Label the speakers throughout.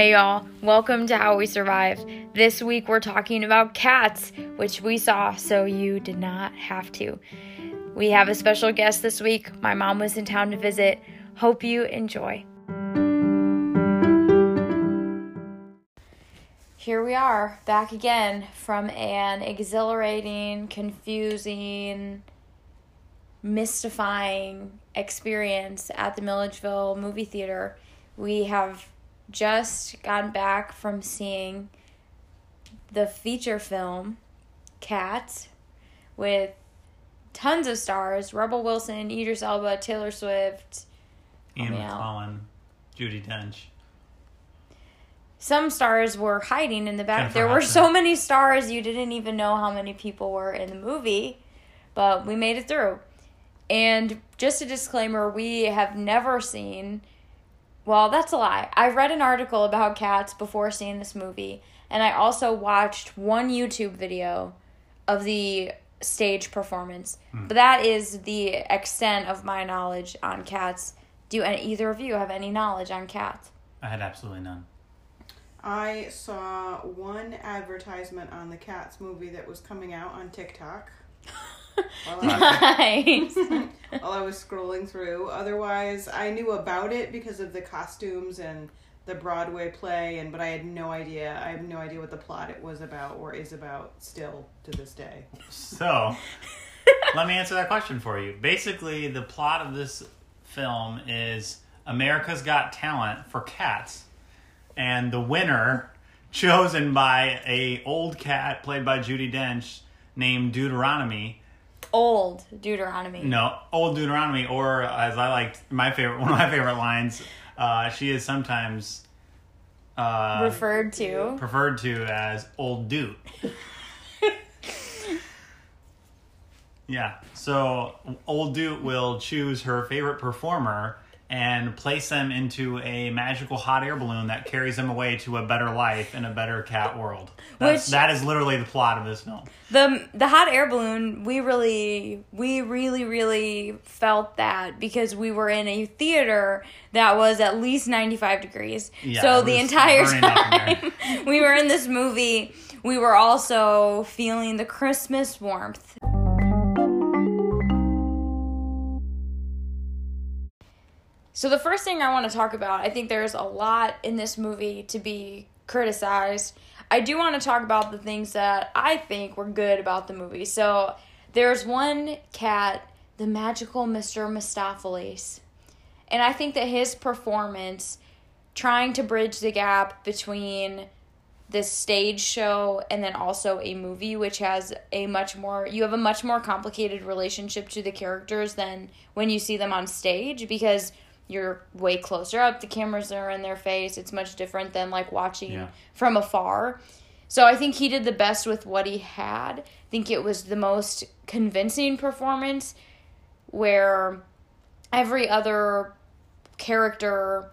Speaker 1: Hey y'all, welcome to How We Survive. This week we're talking about cats, which we saw so you did not have to. We have a special guest this week. My mom was in town to visit. Hope you enjoy. Here we are, back again from an exhilarating, confusing, mystifying experience at the Milledgeville movie theater. We have just gotten back from seeing the feature film Cats with tons of stars Rebel Wilson, Idris Elba, Taylor Swift, oh,
Speaker 2: Ian
Speaker 1: me.
Speaker 2: McClellan, Judi Dench.
Speaker 1: some stars were hiding in the back.
Speaker 2: Jennifer
Speaker 1: there were
Speaker 2: Hudson.
Speaker 1: so many stars you didn't even know how many people were in the movie, but we made it through. And just a disclaimer, we have never seen well, that's a lie. I read an article about cats before seeing this movie, and I also watched one YouTube video of the stage performance.
Speaker 2: Hmm.
Speaker 1: But that is the extent of my knowledge on cats. Do any, either of you have any knowledge on cats?
Speaker 2: I had absolutely none.
Speaker 3: I saw one advertisement on the Cats movie that was coming out on TikTok while I,
Speaker 1: nice.
Speaker 3: while I was scrolling through. Otherwise, I knew about it because of the costumes and the Broadway play, and but I had no idea. I have no idea what the plot it was about or is about still to this day.
Speaker 2: So, let me answer that question for you. Basically, the plot of this film is America's Got Talent for cats, and the winner, chosen by a old cat played by Judi Dench, named Deuteronomy.
Speaker 1: Old Deuteronomy.
Speaker 2: No, old Deuteronomy, or as I liked, my favorite, one of my favorite lines. Uh, she is sometimes uh,
Speaker 1: Referred to.
Speaker 2: preferred to as Old Dude. yeah, so Old Dude will choose her favorite performer and place them into a magical hot air balloon that carries them away to a better life in a better cat world. That's,
Speaker 1: Which-
Speaker 2: that is literally the plot of this film.
Speaker 1: the the hot air balloon we really we really really felt that because we were in a theater that was at least 95 degrees
Speaker 2: Yeah,
Speaker 1: so the entire
Speaker 2: burning up in
Speaker 1: time we were in this movie we were also feeling the christmas warmth So the first thing I want to talk about, I think there's a lot in this movie to be criticized. I do want to talk about the things that I think were good about the movie. So there's one cat, the magical Mr. Mistoffelees. And I think that his performance trying to bridge the gap between this stage show and then also a movie which has a much more you have a much more complicated relationship to the characters than when you see them on stage because you're way closer up the cameras are in their face it's much different than like watching
Speaker 2: Yeah.
Speaker 1: from afar so i think he did the best with what he had i think it was the most convincing performance where every other character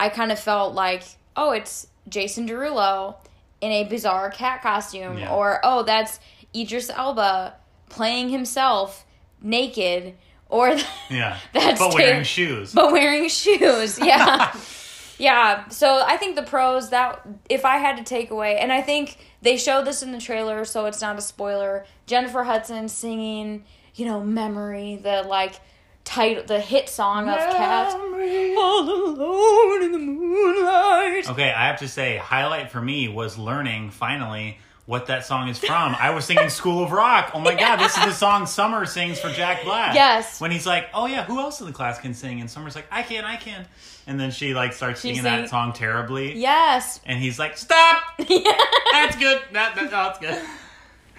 Speaker 1: I kind of felt like, oh, it's Jason Derulo in a bizarre cat costume,
Speaker 2: Yeah.
Speaker 1: or oh, that's Idris Elba playing himself naked, or
Speaker 2: Yeah,
Speaker 1: That's
Speaker 2: but wearing
Speaker 1: ter-
Speaker 2: shoes.
Speaker 1: but wearing shoes. Yeah. yeah. So I think the pros that if I had to take away, and I think they showed this in the trailer, so it's not a spoiler. Jennifer Hudson singing, you know, "Memory," the like title, the hit song of Cats. All alone in the moonlight.
Speaker 2: Okay, I have to say, highlight for me was learning finally what that song is from. I was singing School of Rock. Oh my god, this is the song Summer sings for Jack Black.
Speaker 1: Yes.
Speaker 2: When he's like, "Oh yeah, who else in the class can sing?" and Summer's like, "I can, I can," and then she like starts
Speaker 1: She
Speaker 2: singing
Speaker 1: sang-
Speaker 2: that song terribly.
Speaker 1: Yes.
Speaker 2: And he's like, "Stop!
Speaker 1: Yeah.
Speaker 2: That's good. That, that that's good."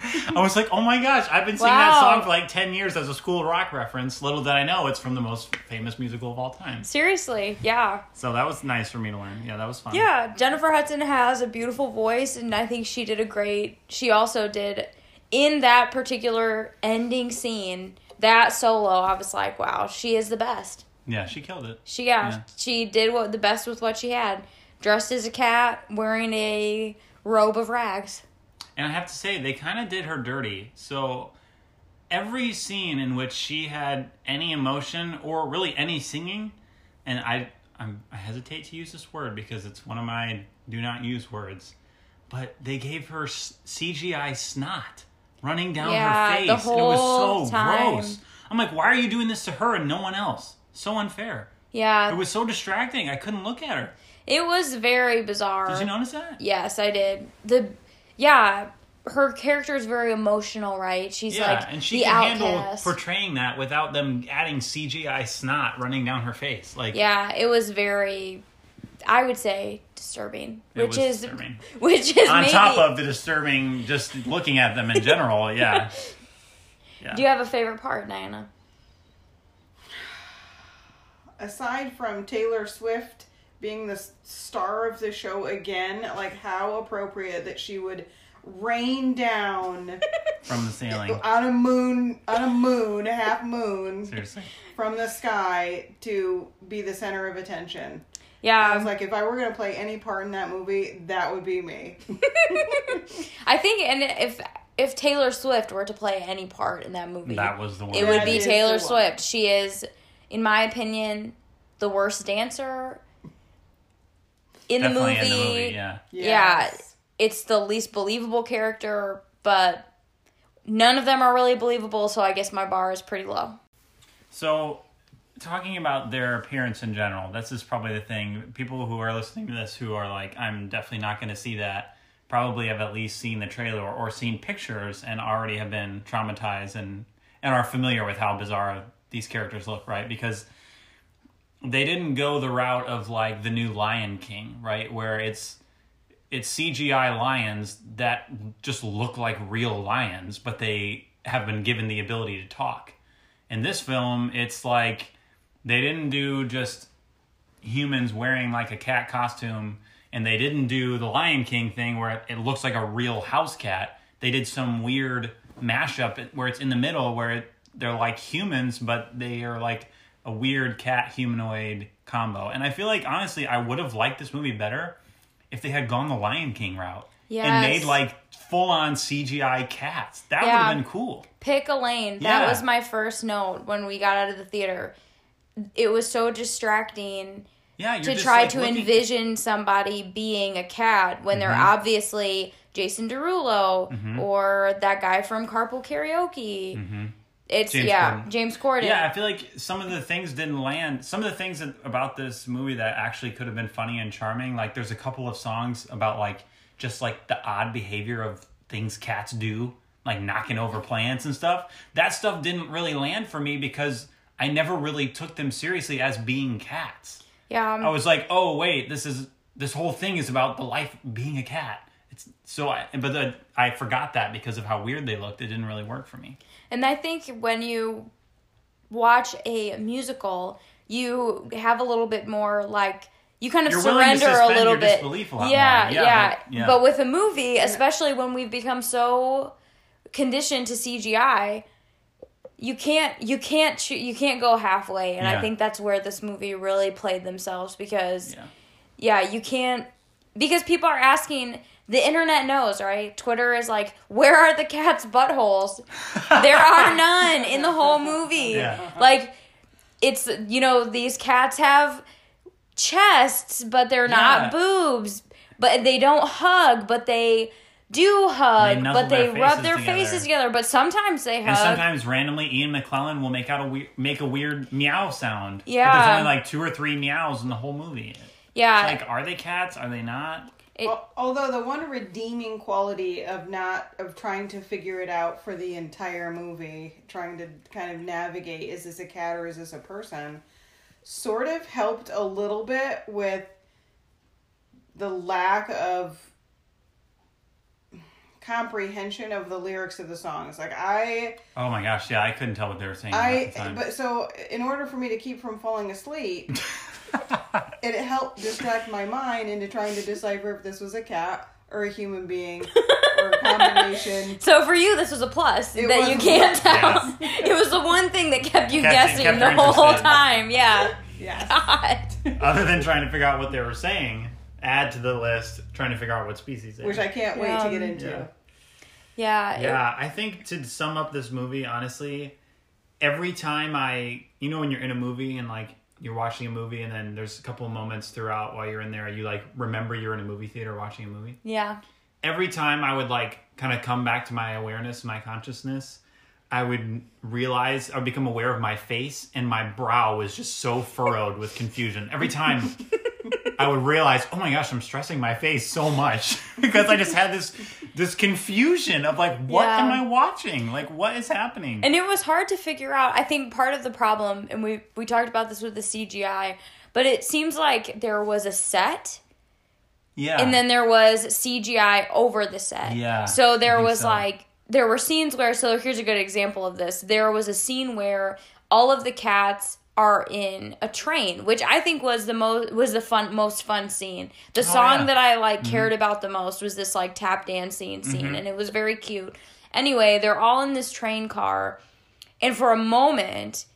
Speaker 2: I was like, "Oh my gosh, I've been singing that song for like ten years as a School Rock reference." Little did I know it's from the most famous musical of all time.
Speaker 1: Seriously, yeah.
Speaker 2: So that was nice for me to learn. Yeah, that was fun.
Speaker 1: Yeah, Jennifer Hudson has a beautiful voice, and I think she did a great. She also did in that particular ending scene, that solo. I was like, wow, she is the best.
Speaker 2: Yeah, she killed it.
Speaker 1: She yeah,
Speaker 2: Yeah.
Speaker 1: she did what the best with what she had. Dressed as a cat, wearing a robe of rags.
Speaker 2: And I have to say, they kind of did her dirty. So every scene in which she had any emotion or really any singing, and I I'm, I hesitate to use this word because it's one of my do not use words, but they gave her s- CGI snot running down
Speaker 1: Yeah,
Speaker 2: her face.
Speaker 1: the
Speaker 2: and it was so
Speaker 1: time.
Speaker 2: gross. I'm like, why are you doing this to her and no one else? So unfair.
Speaker 1: Yeah,
Speaker 2: It was so distracting. I couldn't look at her.
Speaker 1: it was very bizarre.
Speaker 2: Did you notice that?
Speaker 1: Yes, I did. The yeah, her character is very emotional, right? She's
Speaker 2: Yeah,
Speaker 1: like
Speaker 2: and she
Speaker 1: the
Speaker 2: can handle portraying that without them adding CGI snot running down her face. Like,
Speaker 1: yeah, it was very, I would say, disturbing.
Speaker 2: It
Speaker 1: which
Speaker 2: was
Speaker 1: is
Speaker 2: disturbing.
Speaker 1: which is
Speaker 2: on
Speaker 1: maybe.
Speaker 2: top of the disturbing, just looking at them in general, yeah. Yeah.
Speaker 1: Do you have a favorite part, Diana?
Speaker 3: aside from Taylor Swift being the star of the show again, like how appropriate that she would rain down
Speaker 2: From the ceiling.
Speaker 3: on a moon, on a moon, a half moon
Speaker 2: Seriously.
Speaker 3: from the sky to be the center of attention.
Speaker 1: Yeah,
Speaker 3: I was like, if I were gonna play any part in that movie, that would be me.
Speaker 1: I think, and if if Taylor Swift were to play any part in that movie,
Speaker 2: That was the one.
Speaker 1: it would be Taylor. Swift. She is, in my opinion, the worst dancer in the movie.
Speaker 2: in the movie, yeah.
Speaker 1: Yeah, it's the least believable character, but none of them are really believable. So I guess my bar is pretty low.
Speaker 2: So, talking about their appearance in general, this is probably the thing. People who are listening to this who are like, I'm definitely not going to see that, probably have at least seen the trailer or, or seen pictures and already have been traumatized and, and are familiar with how bizarre these characters look, right? Because they didn't go the route of like the new Lion King, right? Where it's it's CGI lions that just look like real lions, but they have been given the ability to talk. In this film, it's like they didn't do just humans wearing like a cat costume and they didn't do the Lion King thing where it looks like a real house cat. They did some weird mashup where it's in the middle where they're like humans, but they are like a weird cat humanoid combo. And I feel like honestly, I would have liked this movie better if they had gone the Lion King route and made like full on CGI cats. That would have been cool.
Speaker 1: Pick a lane. That was my first note when we got out of the theater. It was so distracting
Speaker 2: Yeah,
Speaker 1: to try
Speaker 2: like,
Speaker 1: to
Speaker 2: looking-
Speaker 1: envision somebody being a cat when they're
Speaker 2: Mm-hmm.
Speaker 1: obviously Jason Derulo or that guy from Carpool Karaoke. It's.
Speaker 2: James
Speaker 1: yeah,
Speaker 2: Corden.
Speaker 1: James Corden.
Speaker 2: Yeah, I feel like some of the things didn't land. Some of the things that, about this movie that actually could have been funny and charming, like there's a couple of songs about like just like the odd behavior of things cats do, like knocking over plants and stuff. That stuff didn't really land for me because I never really took them seriously as being cats.
Speaker 1: yeah. um,
Speaker 2: I was like, oh wait, this is this whole thing is about the life being a cat. So I but the, I forgot that because of how weird they looked. It didn't really work for me.
Speaker 1: And I think when you watch a musical, you have a little bit more like you kind of
Speaker 2: You're
Speaker 1: surrender a little
Speaker 2: your
Speaker 1: bit.
Speaker 2: a lot
Speaker 1: yeah, yeah,
Speaker 2: Yeah, but- yeah.
Speaker 1: But with a movie, especially when we've become so conditioned to CGI, you can't you can't you can't go halfway. And I think that's where this movie really played themselves because
Speaker 2: Yeah.
Speaker 1: yeah, you can't because people are asking the internet knows, right? Twitter is like, where are the cat's buttholes? there are none in the whole movie.
Speaker 2: Yeah.
Speaker 1: Like it's you know, these cats have chests, but they're not
Speaker 2: Yeah.
Speaker 1: boobs. But they don't hug, but they do hug,
Speaker 2: They
Speaker 1: but they
Speaker 2: their
Speaker 1: rub their
Speaker 2: together.
Speaker 1: faces together. But sometimes they hug.
Speaker 2: And sometimes randomly, Ian McClellan will make out a we- make a weird meow sound. But
Speaker 1: Yeah.
Speaker 2: there's only like two or three meows in the whole movie.
Speaker 1: yeah, it's
Speaker 2: Like, are they cats? Are they not?
Speaker 1: It,
Speaker 3: Al- Although the one redeeming quality of not of trying to figure it out for the entire movie, trying to kind of navigate is this a cat or is this a person, sort of helped a little bit with the lack of comprehension of the lyrics of the songs. Like I
Speaker 2: Oh my gosh, yeah, I couldn't tell what they were saying
Speaker 3: I but so in order for me to keep from falling asleep, it helped distract my mind into trying to decipher if this was a cat or a human being or a combination.
Speaker 1: So for you, this was a plus
Speaker 3: It
Speaker 1: that you can't
Speaker 3: plus.
Speaker 1: tell. It was the one thing that kept you
Speaker 2: Kept-
Speaker 1: guessing
Speaker 2: kept
Speaker 1: the whole time. Yeah.
Speaker 3: Yes.
Speaker 1: God.
Speaker 2: Other than trying to figure out what they were saying, add to the list trying to figure out what species they
Speaker 3: Which. I can't wait to get
Speaker 1: Um,
Speaker 3: into.
Speaker 2: Yeah.
Speaker 1: Yeah. it-
Speaker 2: Yeah, I think to sum up this movie, honestly, every time I, you know, when you're in a movie and like you're watching a movie and then there's a couple of moments throughout while you're in there you like remember you're in a movie theater watching a movie.
Speaker 1: Yeah.
Speaker 2: Every time I would like kind of come back to my awareness, my consciousness, I would realize I would become aware of my face and my brow was just so furrowed with confusion. Every time I would realize, oh my gosh, I'm stressing my face so much because I just had this this confusion of like, what
Speaker 1: Yeah.
Speaker 2: am I watching? Like, what is happening?
Speaker 1: And it was hard to figure out. I think part of the problem, and we we talked about this with the CGI, but it seems like there was a set,
Speaker 2: yeah,
Speaker 1: and then there was CGI over the set.
Speaker 2: Yeah,
Speaker 1: So there was
Speaker 2: so.
Speaker 1: like there were scenes where. So here's a good example of this. There was a scene where all of the cats are in a train, which I think was the most was the fun most fun scene. The song
Speaker 2: Oh, yeah.
Speaker 1: that I like mm-hmm. cared about the most was this like tap dancing scene, mm-hmm. and it was very cute. Anyway, they're all in this train car, and for a moment,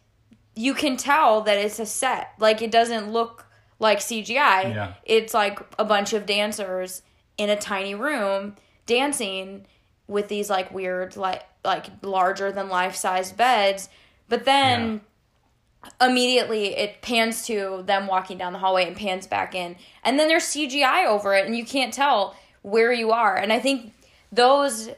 Speaker 1: you can tell that it's a set. Like it doesn't look like CGI.
Speaker 2: Yeah.
Speaker 1: It's like a bunch of dancers in a tiny room dancing with these like weird like like larger than life size beds. But then immediately it pans to them walking down the hallway and pans back in. And then there's CGI over it and you can't tell where you are. And I think those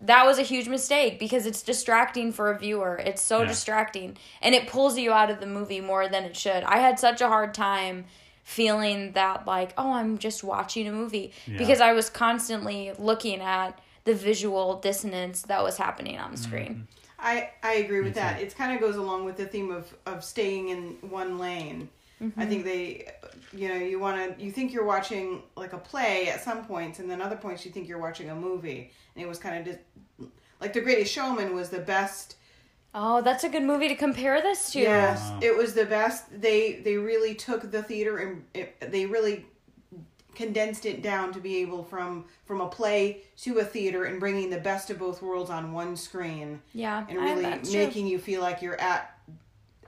Speaker 1: that was a huge mistake because it's distracting for a viewer. It's so
Speaker 2: Yeah.
Speaker 1: distracting and it pulls you out of the movie more than it should. I had such a hard time feeling that like, oh, I'm just watching a movie
Speaker 2: Yeah.
Speaker 1: because I was constantly looking at the visual dissonance that was happening on the screen. Mm-hmm.
Speaker 3: I I agree with that. It kind of goes along with the theme of of staying in one lane. I mm-hmm. think they, you know, you want to you think you're watching like a play at some points, and then other points you think you're watching a movie, and it was kind of just like The Greatest Showman was the best.
Speaker 1: Oh, that's a good movie to compare this to.
Speaker 3: Yes,
Speaker 2: Wow.
Speaker 3: it was the best. They they really took the theater and it, they really condensed it down to be able from from a play to a theater and bringing the best of both worlds on one screen
Speaker 1: Yeah,
Speaker 3: and really
Speaker 1: that's true.
Speaker 3: making you feel like you're at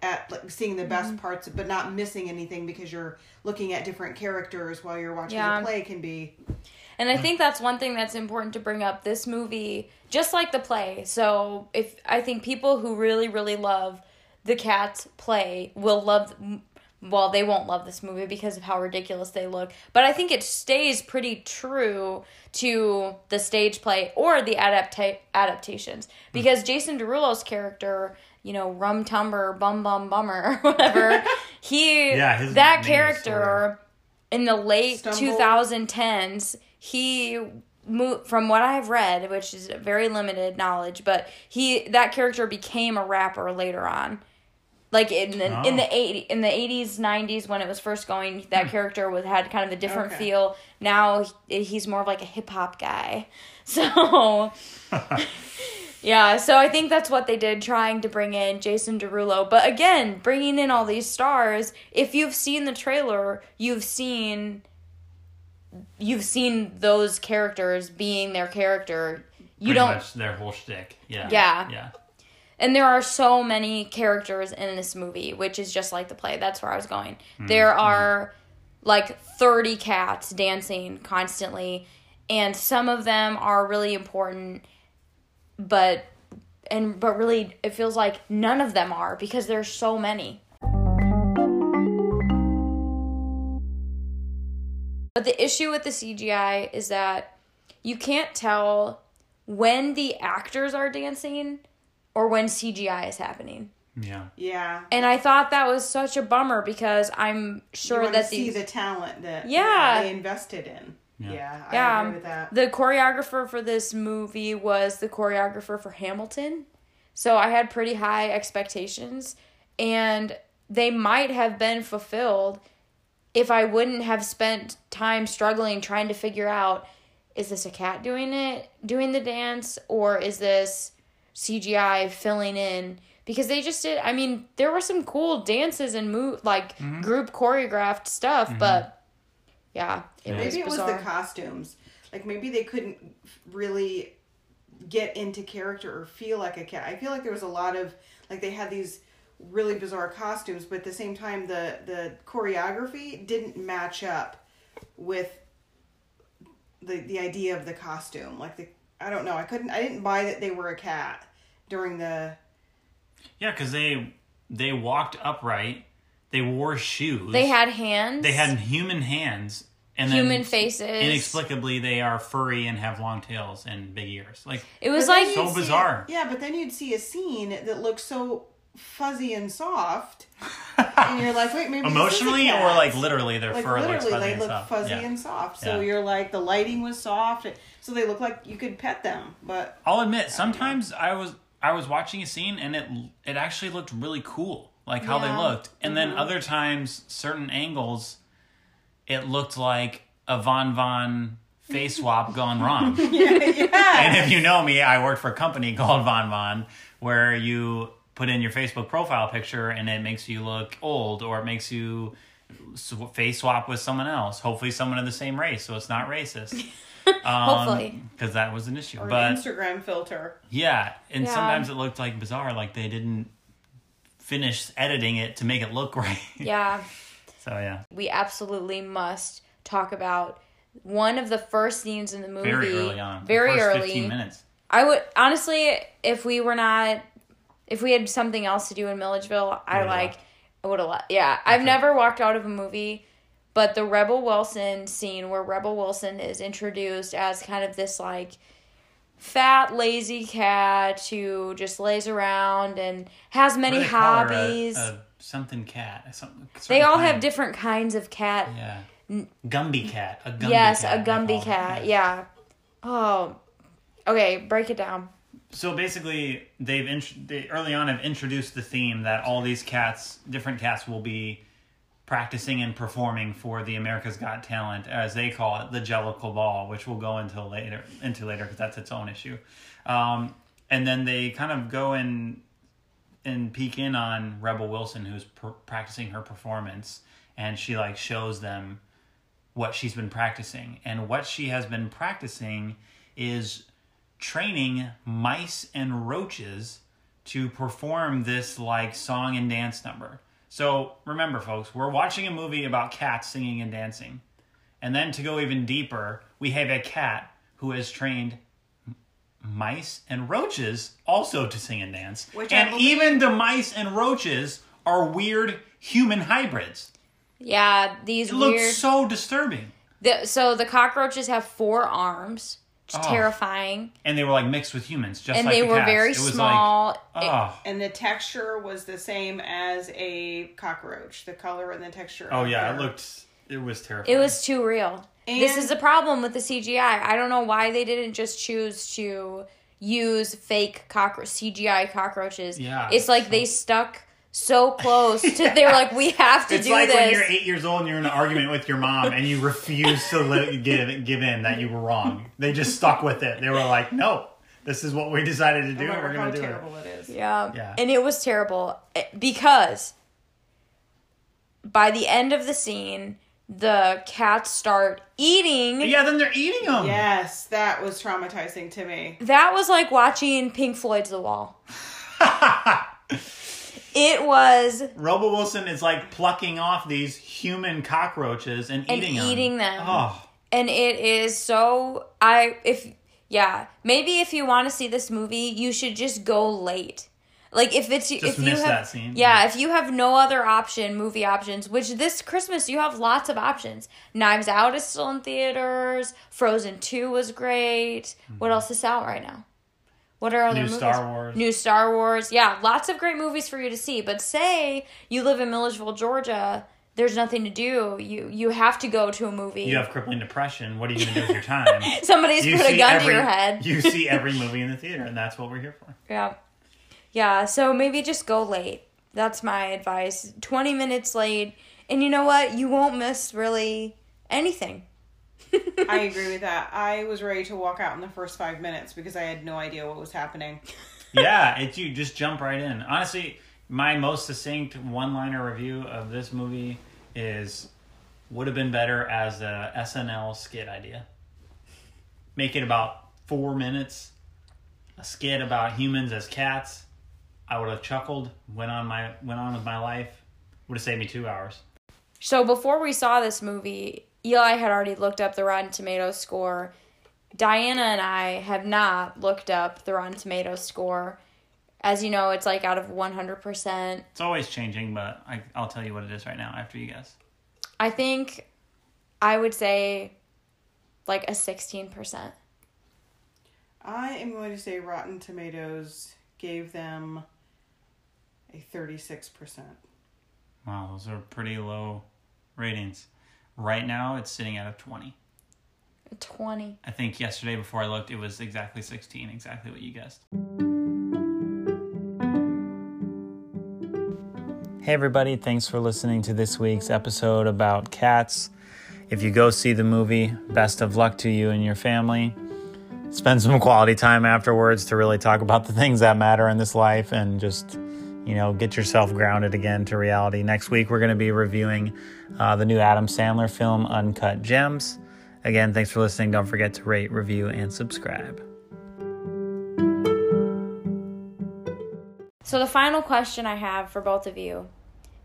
Speaker 3: at like seeing the best
Speaker 1: Mm-hmm.
Speaker 3: parts but not missing anything because you're looking at different characters while you're watching
Speaker 1: Yeah.
Speaker 3: the play can be
Speaker 1: And I think that's one thing that's important to bring up. This movie, just like the play, so if I think people who really, really love the Cats play will love. Well, they won't love this movie because of how ridiculous they look, but I think it stays pretty true to the stage play or the adapta- adaptations. Because Jason Derulo's character, you know, Rum Tumber, Bum Bum Bummer, whatever, he
Speaker 2: Yeah,
Speaker 1: that character in the late
Speaker 3: Stumble.
Speaker 1: 2010s he moved from what i've read which is very limited knowledge but he that character became a rapper later on like in the in
Speaker 2: Oh.
Speaker 1: the 80 in the 80s 90s when it was first going that hmm. character was had kind of a different
Speaker 3: Okay.
Speaker 1: feel now he's more of like a hip hop guy so yeah so i think that's what they did trying to bring in jason derulo but again bringing in all these stars if you've seen the trailer you've seen you've seen those characters being their character you
Speaker 2: Pretty
Speaker 1: don't
Speaker 2: much their whole shtick. Yeah.
Speaker 1: Yeah.
Speaker 2: Yeah.
Speaker 1: And there are so many characters in this movie, which is just like the play. That's where I was going. Mm-hmm. There are like 30 cats dancing constantly, and some of them are really important, but and but really it feels like none of them are because there's so many. But the issue with the CGI is that you can't tell when the actors are dancing or when CGI is happening.
Speaker 2: Yeah.
Speaker 3: yeah
Speaker 1: And I thought that was such a bummer because I'm sure
Speaker 3: you
Speaker 1: that
Speaker 3: to see the talent that
Speaker 1: Yeah.
Speaker 3: they invested in
Speaker 2: Yeah.
Speaker 3: yeah, I
Speaker 1: Yeah.
Speaker 3: agree with that
Speaker 1: the choreographer for this movie was the choreographer for Hamilton. So I had pretty high expectations and they might have been fulfilled if I wouldn't have spent time struggling trying to figure out is this a cat doing it, doing the dance, or is this CGI filling in? Because they just did. I mean, there were some cool dances and move like mm-hmm. group choreographed stuff, mm-hmm. but yeah, it was
Speaker 3: maybe it was the costumes like maybe they couldn't really get into character or feel like a cat i feel like there was a lot of like they had these really bizarre costumes but at the same time the the choreography didn't match up with the the idea of the costume like the i don't know i couldn't i didn't buy that they were a cat during the
Speaker 2: Yeah, because they they walked upright they wore shoes.
Speaker 1: They had hands.
Speaker 2: they had human hands and
Speaker 1: human
Speaker 2: then
Speaker 1: faces.
Speaker 2: Inexplicably, they are furry and have long tails and big ears. Like
Speaker 1: It was like
Speaker 2: So
Speaker 3: you'd see-
Speaker 2: bizarre.
Speaker 3: yeah, but then you'd see a scene that looks so fuzzy and soft, and you're like, wait, maybe this is a
Speaker 2: emotionally or like literally, their
Speaker 3: like
Speaker 2: fur looks fuzzy
Speaker 3: they
Speaker 2: and
Speaker 3: look
Speaker 2: stuff.
Speaker 3: fuzzy
Speaker 2: Yeah.
Speaker 3: and soft. So
Speaker 2: Yeah.
Speaker 3: you're like the lighting was soft, so they look like you could pet them. But
Speaker 2: I'll admit, sometimes I was I was watching a scene and it it actually looked really cool, like how
Speaker 1: Yeah.
Speaker 2: they looked. And
Speaker 3: Mm-hmm.
Speaker 2: then other times, certain angles, it looked like a Von Von face swap gone wrong.
Speaker 3: yeah, yeah.
Speaker 2: and if you know me, I worked for a company called Von Von, where you put in your Facebook profile picture and it makes you look old or it makes you face swap with someone else. Hopefully, someone of the same race, so it's not racist. Um,
Speaker 1: Hopefully.
Speaker 2: because that was an issue.
Speaker 3: or
Speaker 2: but
Speaker 3: an Instagram filter.
Speaker 2: yeah, and
Speaker 1: Yeah.
Speaker 2: sometimes it looked like bizarre, like they didn't finish editing it to make it look right.
Speaker 1: yeah.
Speaker 2: so yeah,
Speaker 1: We absolutely must talk about one of the first scenes in the movie.
Speaker 2: very early on,
Speaker 1: Very
Speaker 2: the first
Speaker 1: early.
Speaker 2: fifteen minutes.
Speaker 1: I would honestly, if we were not, if we had something else to do in Milledgeville, I
Speaker 2: Would've
Speaker 1: like,
Speaker 2: left.
Speaker 1: I would have left. Yeah, I've
Speaker 2: Okay.
Speaker 1: never walked out of a movie, but the Rebel Wilson scene where Rebel Wilson is introduced as kind of this like fat, lazy cat who just lays around and has many
Speaker 2: do they call her? A-
Speaker 1: hobbies.
Speaker 2: a something cat. Some,
Speaker 1: they all have
Speaker 2: kind.
Speaker 1: different kinds of cat.
Speaker 2: Yeah, Gumbie cat. A Gumbie
Speaker 1: yes,
Speaker 2: cat,
Speaker 1: a
Speaker 2: Gumbie
Speaker 1: cat. Yeah. Oh, okay. Break it down.
Speaker 2: So basically, they've int- they early on have introduced the theme that all these cats, different cats, will be practicing and performing for the America's Got Talent, as they call it, the Jellicle Ball, which we'll go into later into later because that's its own issue. Um, and then they kind of go and and peek in on Rebel Wilson, who's pr- practicing her performance, and she like shows them what she's been practicing, and what she has been practicing is training mice and roaches to perform this like song and dance number. So remember, folks, we're watching a movie about cats singing and dancing. And then to go even deeper, we have a cat who has trained mice and roaches also to sing and dance.
Speaker 3: Which
Speaker 2: and
Speaker 3: believe-
Speaker 2: even the mice and roaches are weird human hybrids.
Speaker 1: Yeah, these
Speaker 2: It looks so disturbing.
Speaker 1: The, so the cockroaches have four arms. It's
Speaker 2: Oh.
Speaker 1: terrifying.
Speaker 2: And they were like mixed with humans, just
Speaker 1: And
Speaker 2: like
Speaker 1: they
Speaker 2: the
Speaker 1: were
Speaker 2: cats.
Speaker 1: very
Speaker 2: it was
Speaker 1: small.
Speaker 2: Like, oh.
Speaker 3: And the texture was the same as a cockroach. The color and the texture.
Speaker 2: Oh
Speaker 3: of
Speaker 2: yeah, it looked. It was terrifying.
Speaker 1: It was too real. this is the problem with the CGI. I don't know why they didn't just choose to use fake cockroach CGI cockroaches.
Speaker 2: Yeah.
Speaker 1: It's like they stuck so close to they were like, we have to
Speaker 2: It's
Speaker 1: do
Speaker 2: like
Speaker 1: this.
Speaker 2: when you're eight years old and you're in an argument with your mom and you refuse to li- give give in that you were wrong. They just stuck with it. They were like, "No, this is what we decided to do.
Speaker 3: No
Speaker 2: and we're going to do it."
Speaker 3: it is.
Speaker 1: Yeah.
Speaker 2: Yeah.
Speaker 1: And it was terrible eh, because by the end of the scene, the cats start eating.
Speaker 2: Yeah, then they're eating them.
Speaker 3: Yes, that was traumatizing to me.
Speaker 1: That was like watching Pink Floyd's The Wall. it was
Speaker 2: Robo Wilson is like plucking off these human cockroaches and,
Speaker 1: And
Speaker 2: eating them.
Speaker 1: eating them.
Speaker 2: Oh,
Speaker 1: and it is so I if yeah, maybe if you want to see this movie, you should just go late. Like if it's if you have
Speaker 2: that scene.
Speaker 1: yeah, if you have no other option, movie options, which this Christmas you have lots of options. Knives Out is still in theaters. Frozen Two was great. What mm-hmm. else is out right now? What are other
Speaker 2: New
Speaker 1: movies?
Speaker 2: Star Wars.
Speaker 1: New Star Wars. Yeah, lots of great movies for you to see. But say you live in Milledgeville, Georgia, there's nothing to do. You you have to go to a movie.
Speaker 2: you have crippling depression. What are you going to do with your time?
Speaker 1: Somebody's
Speaker 2: You
Speaker 1: put a gun
Speaker 2: every-
Speaker 1: to your head.
Speaker 2: you see every movie in the theater, and that's what we're here for.
Speaker 1: Yeah. Yeah, so maybe just go late. That's my advice. 20 minutes late. And you know what? You won't miss really anything.
Speaker 3: I agree with that. I was ready to walk out in the first five minutes because I had no idea what was happening.
Speaker 2: yeah, it you just jump right in. Honestly, my most succinct one-liner review of this movie is would have been better as a SNL skit idea. Make it about four minutes, a skit about humans as cats. I would have chuckled, went on my went on with my life. Would have saved me two hours.
Speaker 1: So before we saw this movie, Eli had already looked up the Rotten Tomatoes score. Diana and I have not looked up the Rotten Tomatoes score. As you know, it's like out of 100%.
Speaker 2: It's always changing, but I, I'll tell you what it is right now after you guess.
Speaker 1: I think I would say like a 16%.
Speaker 3: I am going to say Rotten Tomatoes gave them a 36%.
Speaker 2: Wow, those are pretty low ratings. Right now, it's sitting at a 20.
Speaker 1: 20.
Speaker 2: I think yesterday before I looked, it was exactly 16, exactly what you guessed. Hey, everybody, thanks for listening to this week's episode about cats. If you go see the movie, best of luck to you and your family. Spend some quality time afterwards to really talk about the things that matter in this life and just, you know, get yourself grounded again to reality. Next week, we're going to be reviewing uh, the new Adam Sandler film, Uncut Gems. Again, thanks for listening. Don't forget to rate, review, and subscribe.
Speaker 1: So, the final question I have for both of you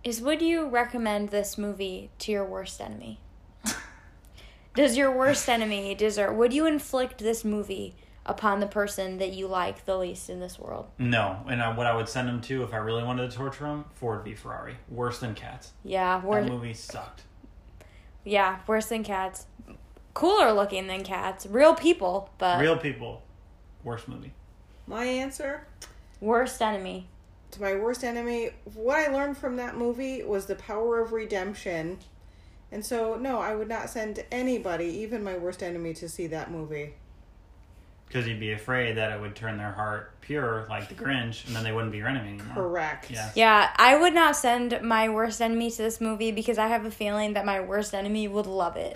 Speaker 1: is Would you recommend this movie to your worst enemy? Does your worst enemy deserve, would you inflict this movie upon the person that you like the least in this world?
Speaker 2: No, and I, what I would send him to if I really wanted to torture him, Ford v Ferrari. Worse than Cats.
Speaker 1: Yeah,
Speaker 2: That
Speaker 1: worse,
Speaker 2: movie sucked.
Speaker 1: yeah, worse than cats. Cooler looking than cats. Real people, but
Speaker 2: Real people. Worst movie.
Speaker 3: My answer
Speaker 1: worst enemy.
Speaker 3: to my worst enemy, what I learned from that movie was the power of redemption. And so, no, I would not send anybody, even my worst enemy, to see that movie.
Speaker 2: Because you'd be afraid that it would turn their heart pure, like the Grinch, and then they wouldn't be your enemy anymore.
Speaker 3: Correct.
Speaker 2: Yeah.
Speaker 1: Yeah, I would not send my worst enemy to this movie because I have a feeling that my worst enemy would love it.